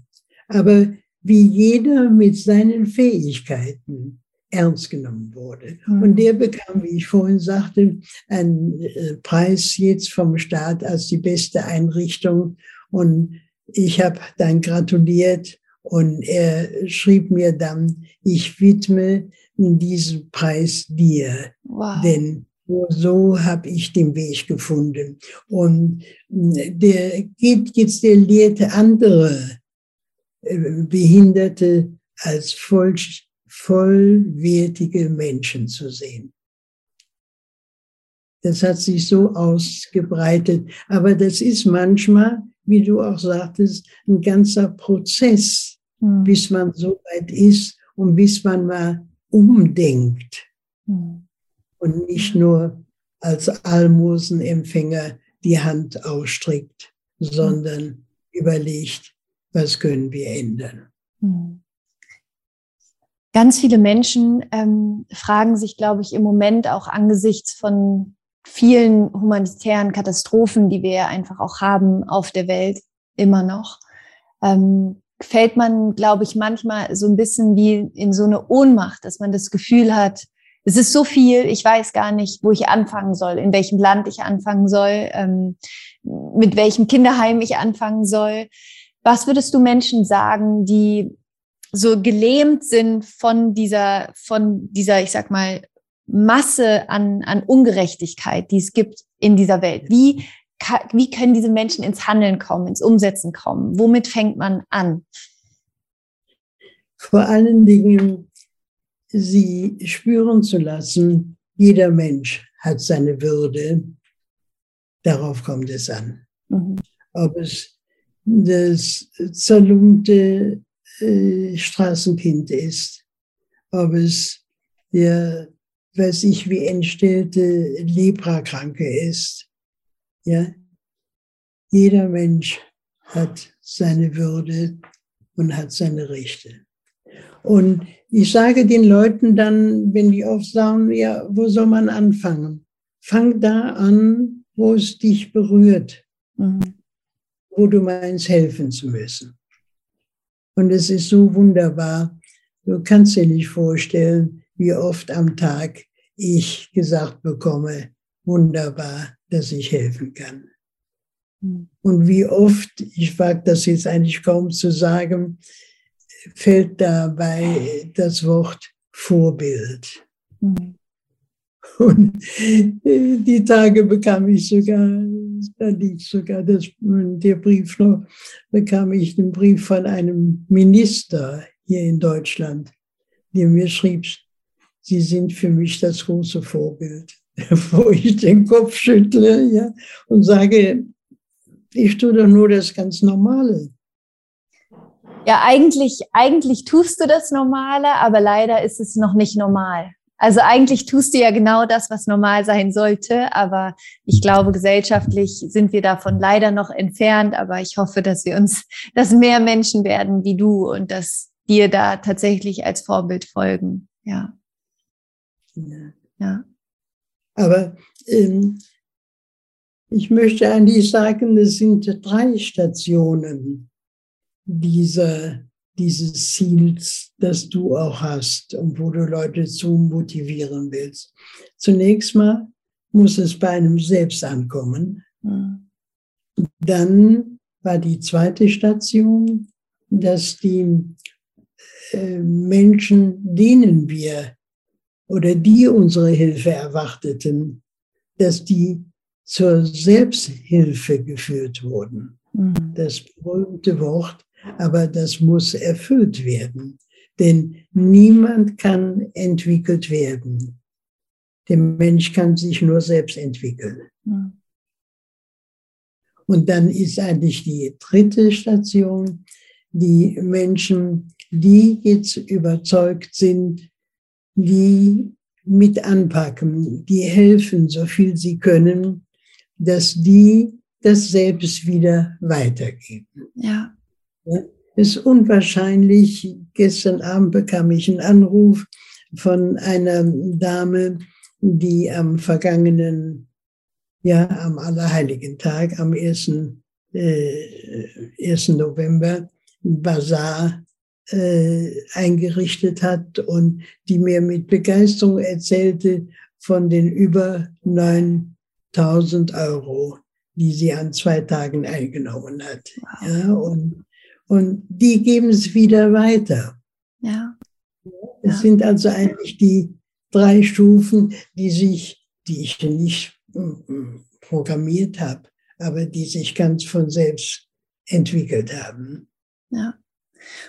Aber wie jeder mit seinen Fähigkeiten ernst genommen wurde. Mhm. Und der bekam, wie ich vorhin sagte, einen äh, Preis jetzt vom Staat als die beste Einrichtung. Und ich habe dann gratuliert und er schrieb mir dann, ich widme diesen Preis dir. Wow. Denn so habe ich den Weg gefunden. Und der geht jetzt, der lehrte andere äh, Behinderte als voll, vollwertige Menschen zu sehen. Das hat sich so ausgebreitet. Aber das ist manchmal wie du auch sagtest, ein ganzer Prozess, mhm. bis man so weit ist und bis man mal umdenkt mhm. und nicht nur als Almosenempfänger die Hand ausstreckt, sondern mhm. überlegt, was können wir ändern. Mhm. Ganz viele Menschen ähm, fragen sich, glaube ich, im Moment auch angesichts von vielen humanitären Katastrophen, die wir einfach auch haben auf der Welt immer noch, ähm, fällt man, glaube ich, manchmal so ein bisschen wie in so eine Ohnmacht, dass man das Gefühl hat, es ist so viel, ich weiß gar nicht, wo ich anfangen soll, in welchem Land ich anfangen soll, ähm, mit welchem Kinderheim ich anfangen soll. Was würdest du Menschen sagen, die so gelähmt sind von dieser, von dieser, ich sag mal, Masse an, an Ungerechtigkeit, die es gibt in dieser Welt. Wie, wie können diese Menschen ins Handeln kommen, ins Umsetzen kommen? Womit fängt man an? Vor allen Dingen, sie spüren zu lassen, jeder Mensch hat seine Würde. Darauf kommt es an. Mhm. Ob es das zerlumpte äh, Straßenkind ist, ob es der weiß ich, wie entstellte Leprakranke ist. Ja? Jeder Mensch hat seine Würde und hat seine Rechte. Und ich sage den Leuten dann, wenn die oft sagen, ja, wo soll man anfangen? Fang da an, wo es dich berührt, mhm. wo du meinst, helfen zu müssen. Und es ist so wunderbar. Du kannst dir nicht vorstellen, wie oft am Tag ich gesagt bekomme, wunderbar, dass ich helfen kann. Hm. Und wie oft, ich wage das jetzt eigentlich kaum zu sagen, fällt dabei das Wort Vorbild. Mhm. Und die Tage bekam ich sogar, da liegt sogar das, der Brief noch, bekam ich den Brief von einem Minister hier in Deutschland, der mir schrieb, Sie sind für mich das große Vorbild, wo ich den Kopf schüttle ja, und sage, ich tue doch nur das ganz Normale. Ja, eigentlich, eigentlich tust du das Normale, aber leider ist es noch nicht normal. Also eigentlich tust du ja genau das, was normal sein sollte, aber ich glaube, gesellschaftlich sind wir davon leider noch entfernt. Aber ich hoffe, dass wir uns, dass mehr Menschen werden wie du und dass dir da tatsächlich als Vorbild folgen. Ja. Ja. Aber ähm, ich möchte eigentlich sagen, es sind drei Stationen dieser, dieses Ziels, das du auch hast und wo du Leute zu motivieren willst. Zunächst mal muss es bei einem selbst ankommen. Mhm. Dann war die zweite Station, dass die äh, Menschen, denen wir oder die unsere Hilfe erwarteten, dass die zur Selbsthilfe geführt wurden. Mhm. Das berühmte Wort, aber das muss erfüllt werden. Denn niemand kann entwickelt werden. Der Mensch kann sich nur selbst entwickeln. Mhm. Und dann ist eigentlich die dritte Station, die Menschen, die jetzt überzeugt sind, die mit anpacken, die helfen, so viel sie können, dass die das selbst wieder weitergeben. Ja. ja. Ist unwahrscheinlich. Gestern Abend bekam ich einen Anruf von einer Dame, die am vergangenen, ja, am Allerheiligen Tag, am 1. Äh, 1. November, Bazar äh, eingerichtet hat und die mir mit Begeisterung erzählte von den über 9000 Euro, die sie an zwei Tagen eingenommen hat. Wow. Ja, und, und die geben es wieder weiter. Ja. Es ja. sind also eigentlich die drei Stufen, die sich, die ich nicht mm, programmiert habe, aber die sich ganz von selbst entwickelt haben. Ja.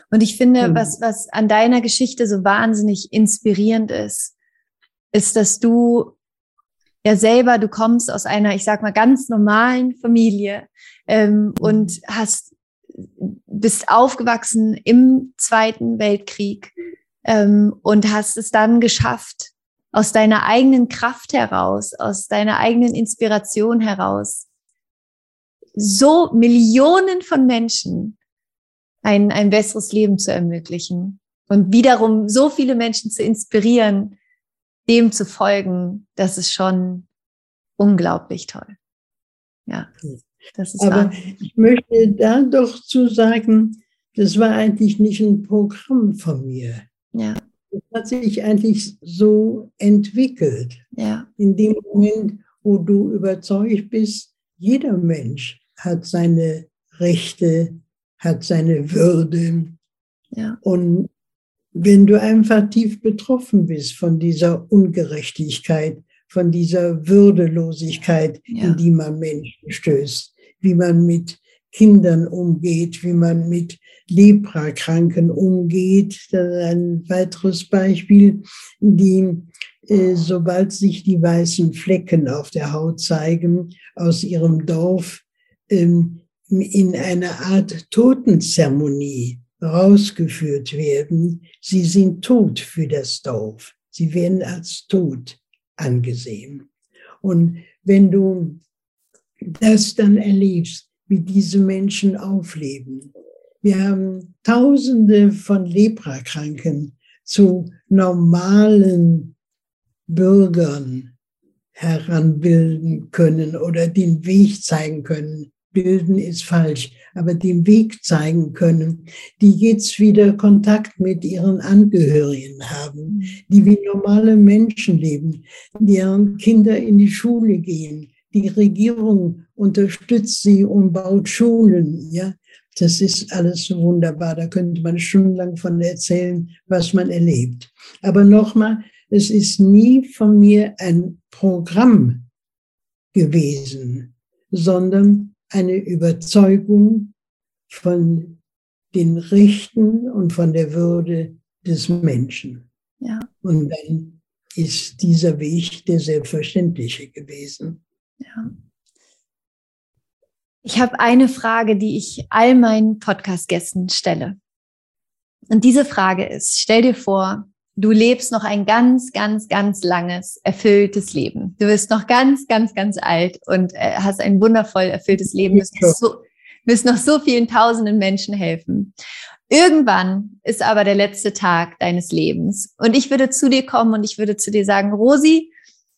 Und ich finde, mhm. was, was an deiner Geschichte so wahnsinnig inspirierend ist, ist, dass du ja selber, du kommst aus einer, ich sag mal, ganz normalen Familie ähm, mhm. und hast bist aufgewachsen im Zweiten Weltkrieg ähm, und hast es dann geschafft, aus deiner eigenen Kraft heraus, aus deiner eigenen Inspiration heraus, so Millionen von Menschen ein, ein besseres Leben zu ermöglichen und wiederum so viele Menschen zu inspirieren, dem zu folgen, das ist schon unglaublich toll. Ja, das ist Aber wahr. ich möchte da doch zu sagen, das war eigentlich nicht ein Programm von mir. Ja. Das hat sich eigentlich so entwickelt. Ja. In dem Moment, wo du überzeugt bist, jeder Mensch hat seine Rechte, hat seine Würde. Ja. Und wenn du einfach tief betroffen bist von dieser Ungerechtigkeit, von dieser Würdelosigkeit, ja. in die man Menschen stößt, wie man mit Kindern umgeht, wie man mit Leprakranken umgeht. Das ist ein weiteres Beispiel, die, äh, sobald sich die weißen Flecken auf der Haut zeigen, aus ihrem Dorf ähm, in einer Art Totenzeremonie rausgeführt werden. Sie sind tot für das Dorf. Sie werden als tot angesehen. Und wenn du das dann erlebst, wie diese Menschen aufleben. Wir haben Tausende von Leprakranken zu normalen Bürgern heranbilden können oder den Weg zeigen können. Bilden ist falsch, aber den Weg zeigen können, die jetzt wieder Kontakt mit ihren Angehörigen haben, die wie normale Menschen leben, deren Kinder in die Schule gehen, die Regierung unterstützt sie und baut Schulen. Ja, das ist alles wunderbar. Da könnte man stundenlang von erzählen, was man erlebt. Aber nochmal, es ist nie von mir ein Programm gewesen, sondern eine Überzeugung von den Rechten und von der Würde des Menschen. Ja. Und dann ist dieser Weg der selbstverständliche gewesen. Ja. Ich habe eine Frage, die ich all meinen Podcast-Gästen stelle. Und diese Frage ist, stell dir vor, du lebst noch ein ganz, ganz, ganz langes, erfülltes Leben. Du wirst noch ganz, ganz, ganz alt und äh, hast ein wundervoll erfülltes Leben, wirst noch, so, wirst noch so vielen tausenden Menschen helfen. Irgendwann ist aber der letzte Tag deines Lebens und ich würde zu dir kommen und ich würde zu dir sagen, Rosi,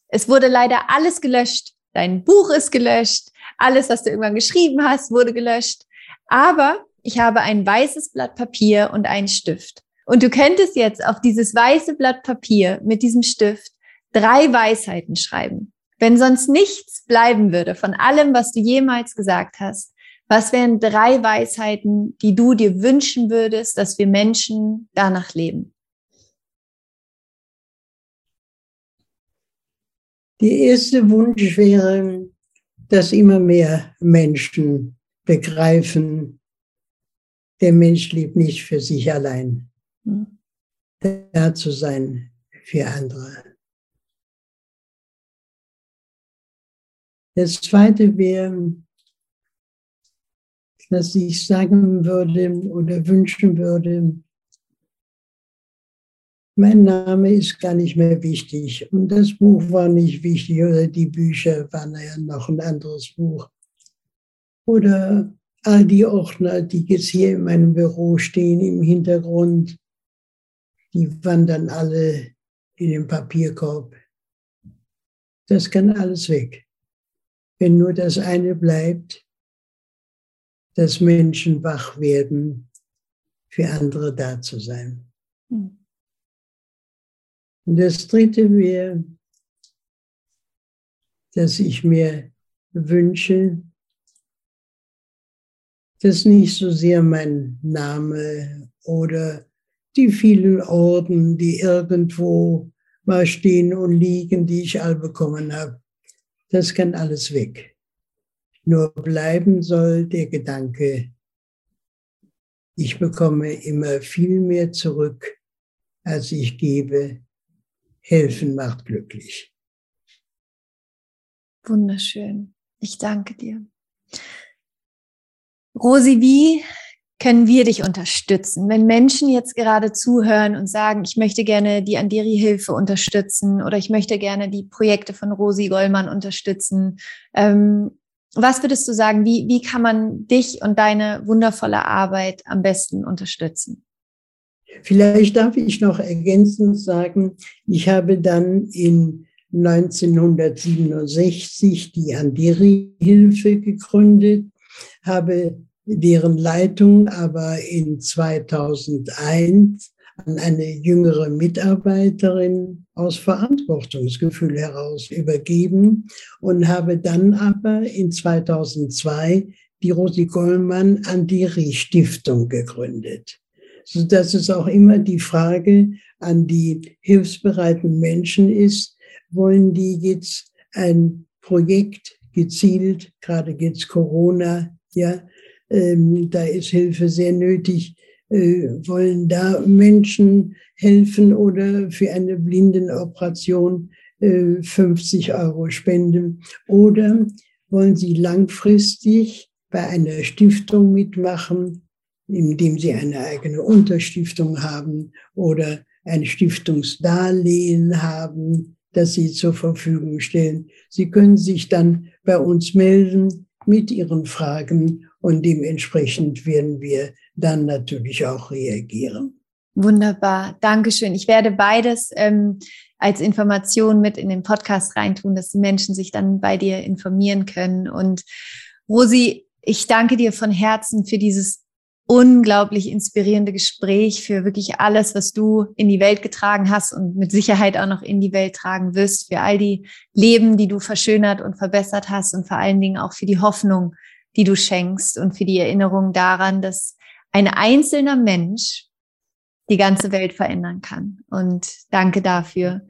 es wurde leider alles gelöscht, dein Buch ist gelöscht, alles, was du irgendwann geschrieben hast, wurde gelöscht. Aber ich habe ein weißes Blatt Papier und einen Stift. Und du könntest jetzt auf dieses weiße Blatt Papier mit diesem Stift drei Weisheiten schreiben. Wenn sonst nichts bleiben würde von allem, was du jemals gesagt hast, was wären drei Weisheiten, die du dir wünschen würdest, dass wir Menschen danach leben? Der erste Wunsch wäre, dass immer mehr Menschen begreifen, der Mensch lebt nicht für sich allein. Da zu sein für andere. Das zweite wäre, dass ich sagen würde oder wünschen würde, mein Name ist gar nicht mehr wichtig und das Buch war nicht wichtig oder die Bücher waren ja noch ein anderes Buch. Oder all die Ordner, die jetzt hier in meinem Büro stehen im Hintergrund, die wandern alle in den Papierkorb. Das kann alles weg. Wenn nur das eine bleibt, dass Menschen wach werden, für andere da zu sein. Hm. Und das dritte wäre, dass ich mir wünsche, dass nicht so sehr mein Name oder die vielen Orden, die irgendwo mal stehen und liegen, die ich all bekommen habe, das kann alles weg. Nur bleiben soll der Gedanke, ich bekomme immer viel mehr zurück, als ich gebe helfen macht glücklich. Wunderschön. Ich danke dir. Rosi, wie können wir dich unterstützen? Wenn Menschen jetzt gerade zuhören und sagen, ich möchte gerne die Andiri-Hilfe unterstützen oder ich möchte gerne die Projekte von Rosi Gollmann unterstützen, ähm, was würdest du sagen, wie, wie kann man dich und deine wundervolle Arbeit am besten unterstützen? Vielleicht darf ich noch ergänzend sagen, ich habe dann in 1967 die Andiri-Hilfe gegründet, habe deren Leitung aber in 2001 an eine jüngere Mitarbeiterin aus Verantwortungsgefühl heraus übergeben und habe dann aber in 2002 die Rosi Gollmann Andiri Stiftung gegründet. So dass es auch immer die Frage an die hilfsbereiten Menschen ist, wollen die jetzt ein Projekt gezielt, gerade jetzt Corona, ja, ähm, da ist Hilfe sehr nötig, äh, wollen da Menschen helfen oder für eine Blindenoperation äh, 50 Euro spenden oder wollen sie langfristig bei einer Stiftung mitmachen, indem sie eine eigene Unterstiftung haben oder ein Stiftungsdarlehen haben, das sie zur Verfügung stellen. Sie können sich dann bei uns melden mit ihren Fragen und dementsprechend werden wir dann natürlich auch reagieren. Wunderbar, Dankeschön. Ich werde beides ähm, als Information mit in den Podcast reintun, dass die Menschen sich dann bei dir informieren können. Und Rosi, ich danke dir von Herzen für dieses unglaublich inspirierende Gespräch, für wirklich alles, was du in die Welt getragen hast und mit Sicherheit auch noch in die Welt tragen wirst, für all die Leben, die du verschönert und verbessert hast und vor allen Dingen auch für die Hoffnung, die du schenkst und für die Erinnerung daran, dass ein einzelner Mensch die ganze Welt verändern kann. Und danke dafür.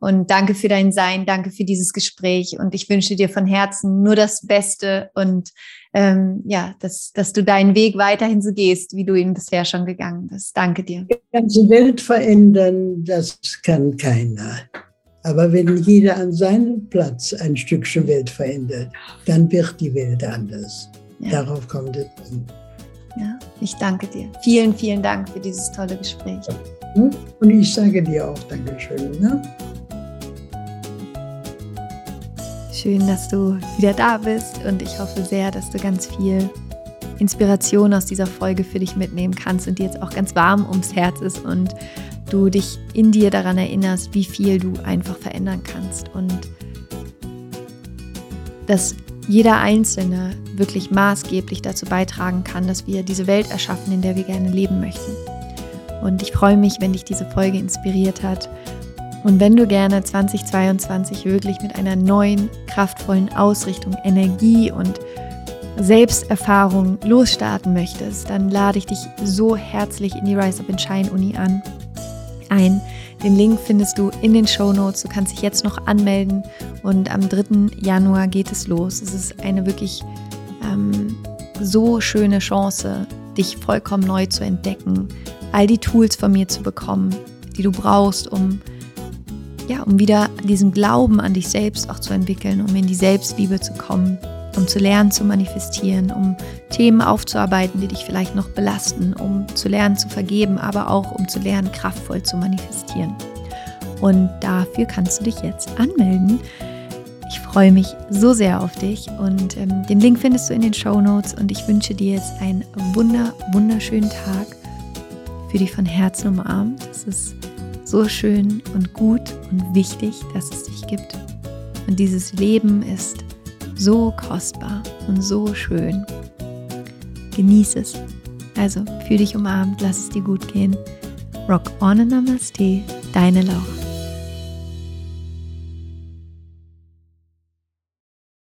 Und danke für dein Sein, danke für dieses Gespräch. Und ich wünsche dir von Herzen nur das Beste und ähm, ja, dass, dass du deinen Weg weiterhin so gehst, wie du ihn bisher schon gegangen bist. Danke dir. Die ganze Welt verändern, das kann keiner. Aber wenn jeder an seinem Platz ein Stückchen Welt verändert, dann wird die Welt anders. Ja. Darauf kommt es an. Ja, ich danke dir. Vielen, vielen Dank für dieses tolle Gespräch. Und ich sage dir auch Dankeschön. Ne? Schön, dass du wieder da bist und ich hoffe sehr, dass du ganz viel Inspiration aus dieser Folge für dich mitnehmen kannst und dir jetzt auch ganz warm ums Herz ist und du dich in dir daran erinnerst, wie viel du einfach verändern kannst und dass jeder Einzelne wirklich maßgeblich dazu beitragen kann, dass wir diese Welt erschaffen, in der wir gerne leben möchten. Und ich freue mich, wenn dich diese Folge inspiriert hat. Und wenn du gerne 2022 wirklich mit einer neuen, kraftvollen Ausrichtung, Energie und Selbsterfahrung losstarten möchtest, dann lade ich dich so herzlich in die Rise Up and Shine Uni an ein. Den Link findest du in den Show Notes. Du kannst dich jetzt noch anmelden und am 3. Januar geht es los. Es ist eine wirklich ähm, so schöne Chance, dich vollkommen neu zu entdecken, all die Tools von mir zu bekommen, die du brauchst, um ja, um wieder diesen Glauben an dich selbst auch zu entwickeln, um in die Selbstliebe zu kommen um zu lernen zu manifestieren, um Themen aufzuarbeiten, die dich vielleicht noch belasten, um zu lernen zu vergeben, aber auch um zu lernen, kraftvoll zu manifestieren. Und dafür kannst du dich jetzt anmelden. Ich freue mich so sehr auf dich und ähm, den Link findest du in den Show Notes und ich wünsche dir jetzt einen wunder, wunderschönen Tag für dich von Herzen umarmt. Es ist so schön und gut und wichtig, dass es dich gibt. Und dieses Leben ist so kostbar und so schön. Genieß es. Also, fühl dich umarmt, lass es dir gut gehen. Rock on and Namaste, deine Laura.